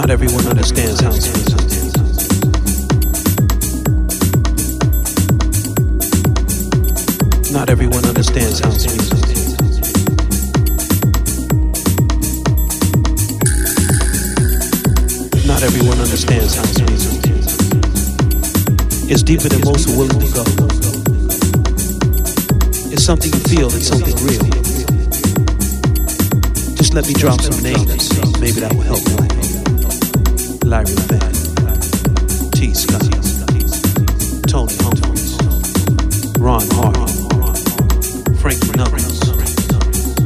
Not everyone understands house music. Not everyone understands house music. Not everyone understands house music. It's deeper than most are willing to go. It's something you feel, it's something real. Just let me drop some names. Maybe that will help. Larry Levan, Tee Scott, Tony Humphries, Ron Hardy, Frank Knuckles,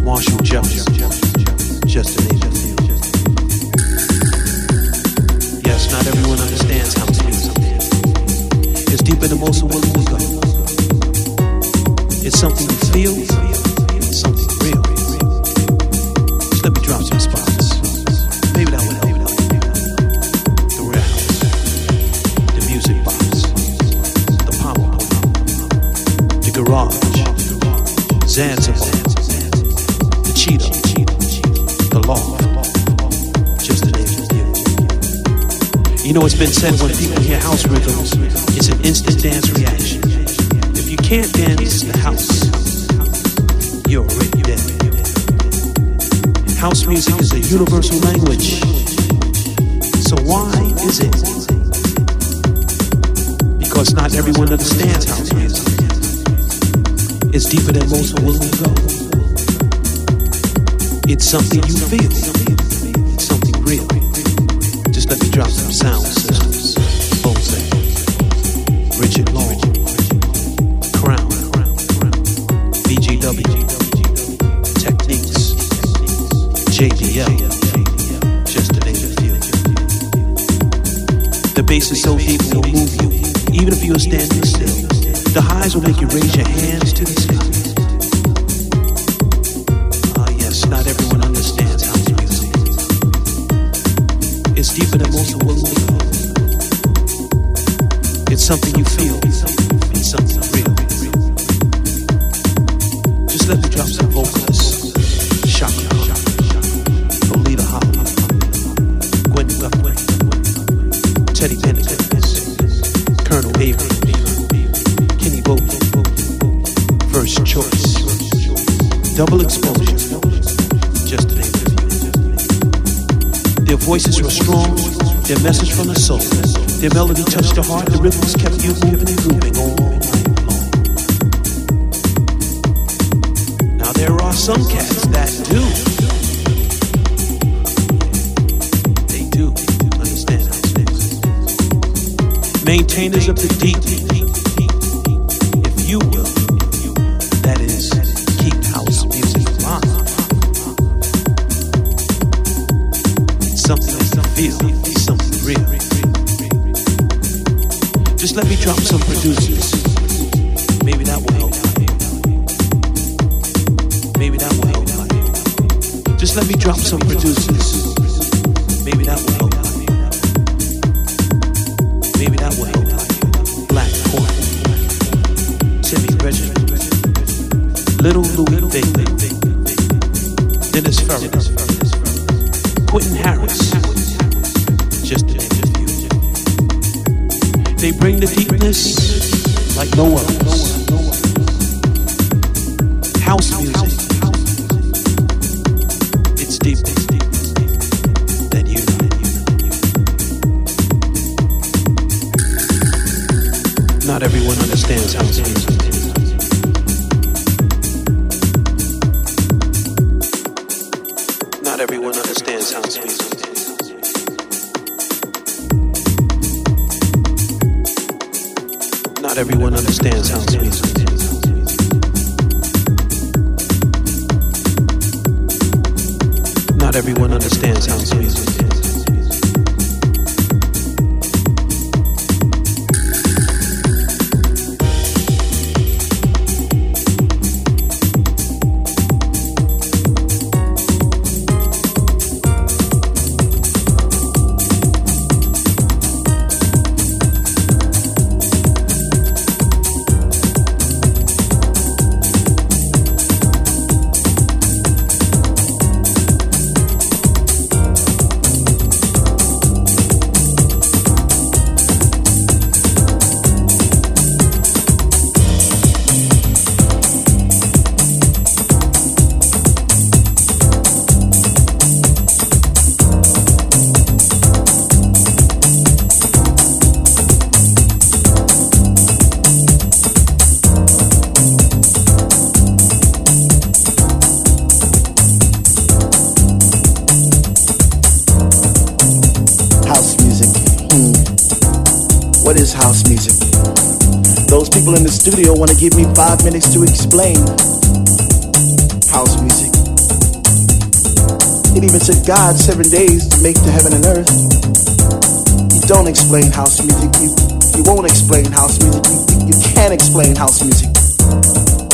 Marshall Jones, just to name a. Yes, not everyone understands house music. It's deeper than most are willing to go. It's something you feel, The cheetah, the loft. Just. You know, it's been said when people hear house rhythms, it's an instant dance reaction. If you can't dance the house, you're already dead. House music is a universal language. So why is it? Because not everyone understands house music. It's deeper than most are willing to go. It's something you feel. It's something real. Just let me drop some sound systems. Bose, Richard Long, Crown, BGW, Technics, JBL, just to name a few. The bass is so deep it will move you, even if you're standing still. The highs will make you raise your hands to the something you feel. Something real. Just let me drop some vocalists. Chaka, Loleatta Holloway, Teddy Colonel Abrams, Kenny First Choice, Double Exposure, just to name a few. Their voices were strong, their message from the soul. Their melody touched the heart, the rhythms kept you moving and grooving all night long. Now there are some cats that do. They do understand house music. Maintainers of the deep, let me drop some producers. Explain house music. It even took God seven days to make the heaven and earth. You don't explain house music. You, you won't explain house music. You, you can't explain house music.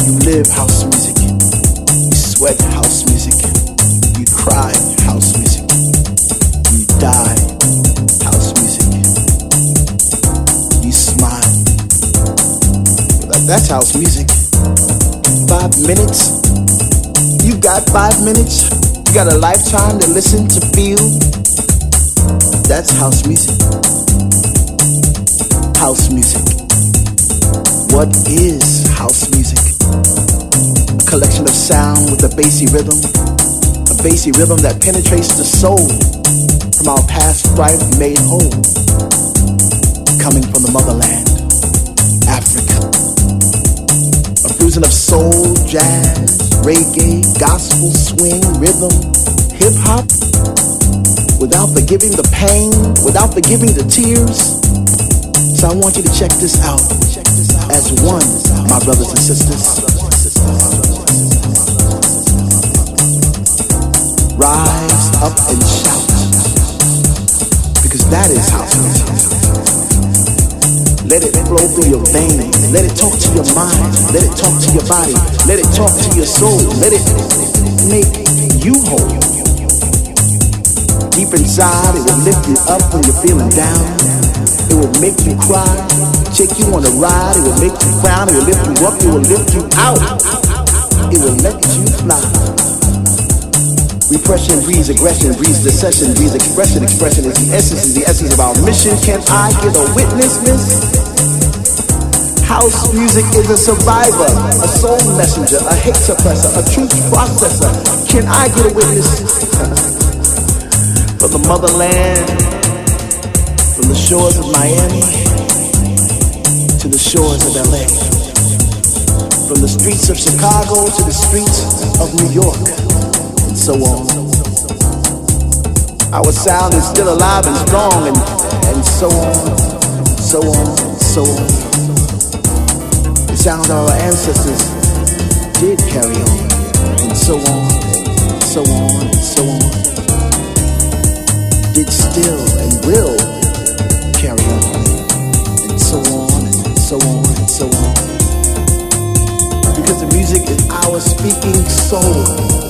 You live house music. You sweat house music. You cry house music. You die house music. You smile. That- That's house music. Five minutes. You got five minutes. You got a lifetime to listen, to feel. That's house music. House music. What is house music? A collection of sound with a bassy rhythm. A bassy rhythm that penetrates the soul from our past strife made whole. Coming from the motherland, fusion of soul, jazz, reggae, gospel, swing, rhythm, hip hop. Without forgiving the pain, without forgiving the tears. So I want you to check this out as one, my brothers and sisters. Rise up and shout. Because that is music. Let it flow through your veins. Let it talk to your mind. Let it talk to your body. Let it talk to your soul. Let it make you whole. Deep inside, it will lift you up when you're feeling down. It will make you cry, take you on a ride. It will make you frown. It will lift you up. It will lift you out. It will let you fly. Repression breeds aggression, breeds deception, breeds expression. Expression is the essence, is the essence of our mission. Can I get a witness, miss? House music is a survivor, a soul messenger, a hate suppressor, a truth processor. Can I get a witness? From the motherland, from the shores of Miami to the shores of LA, from the streets of Chicago to the streets of New York, so on. Our sound is still alive and strong, and, and so on, so on, so on. The sound our ancestors did carry on, and so on, and so on, and so on. Did still and will carry on, and so on, and so on, and so on. Because the music is our speaking soul,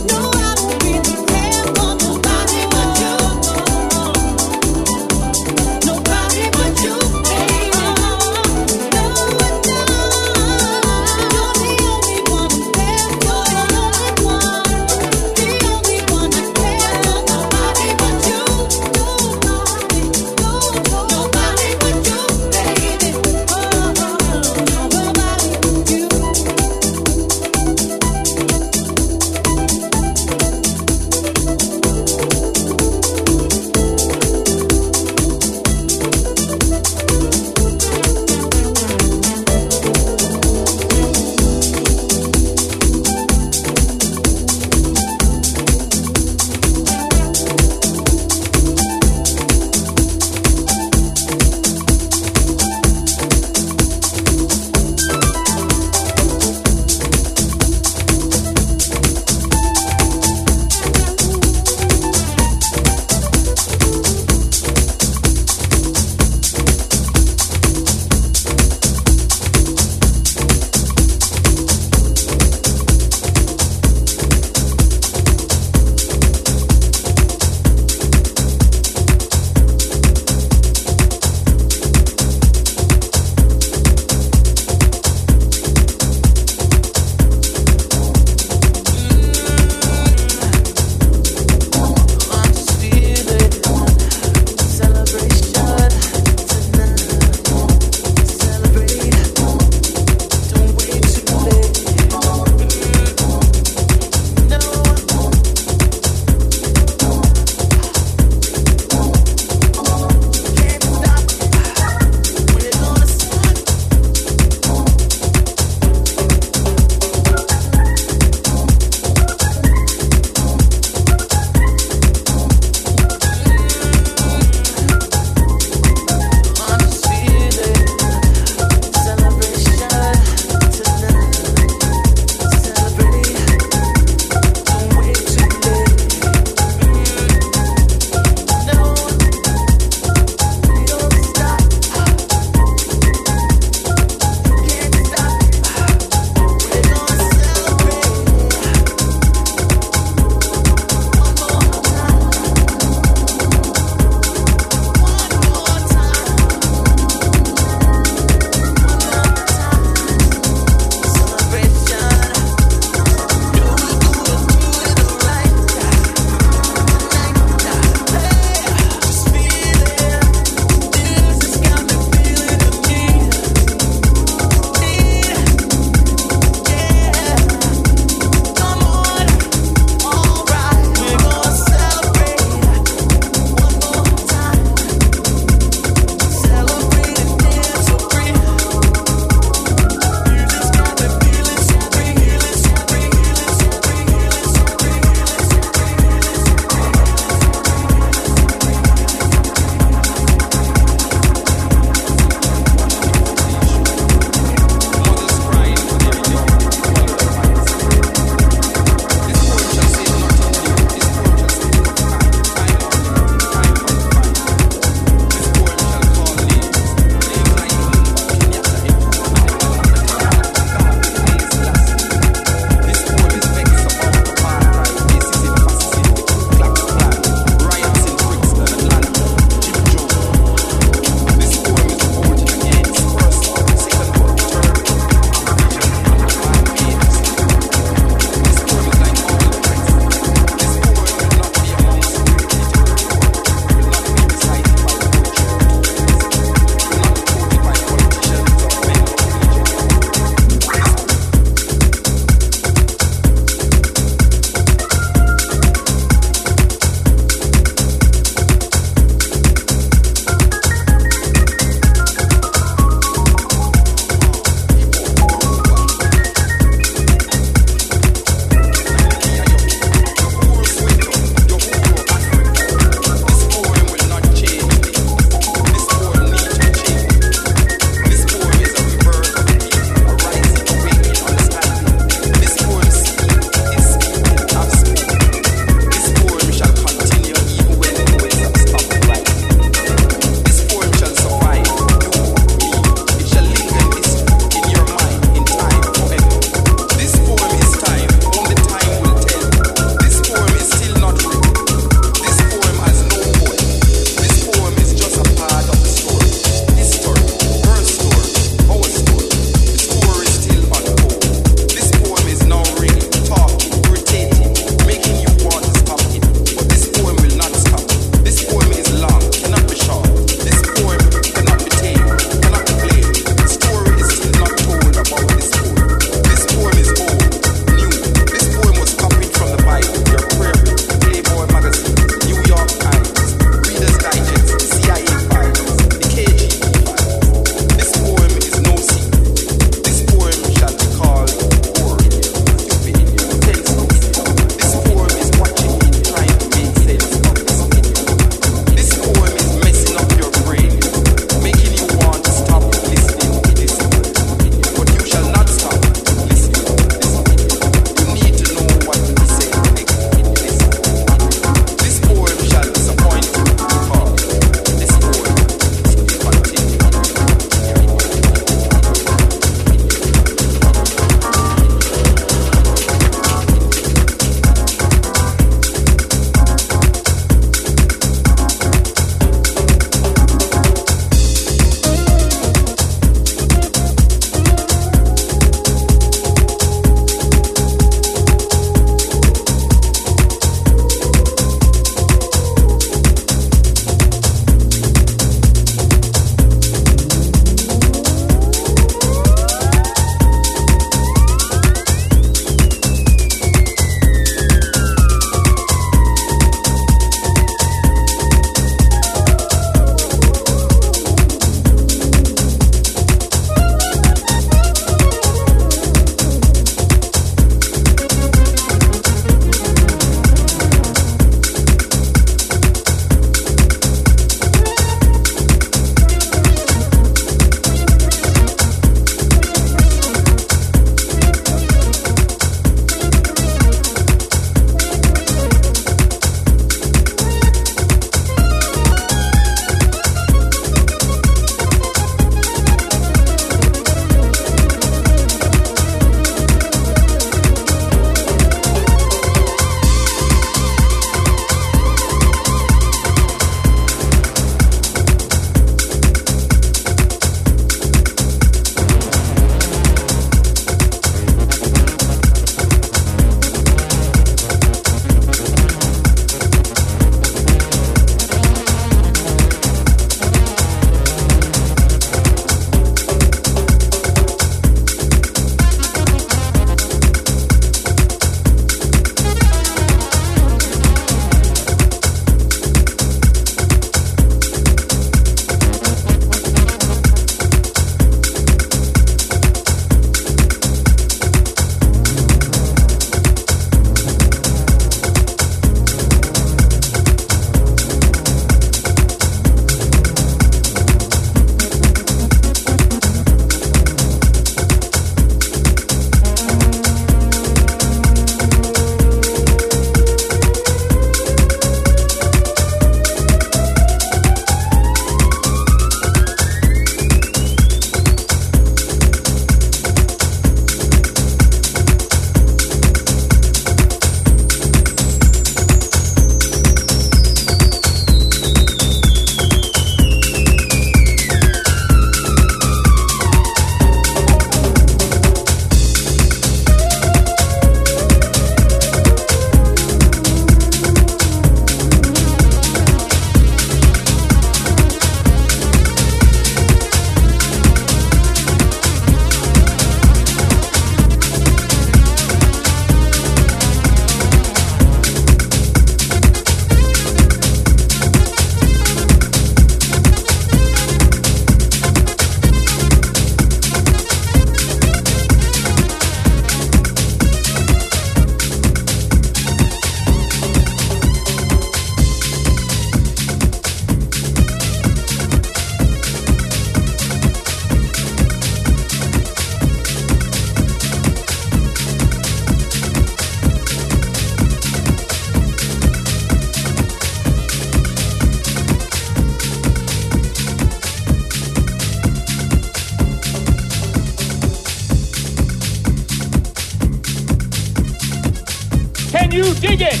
dig it?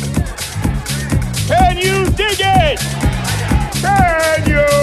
Can you dig it? Can you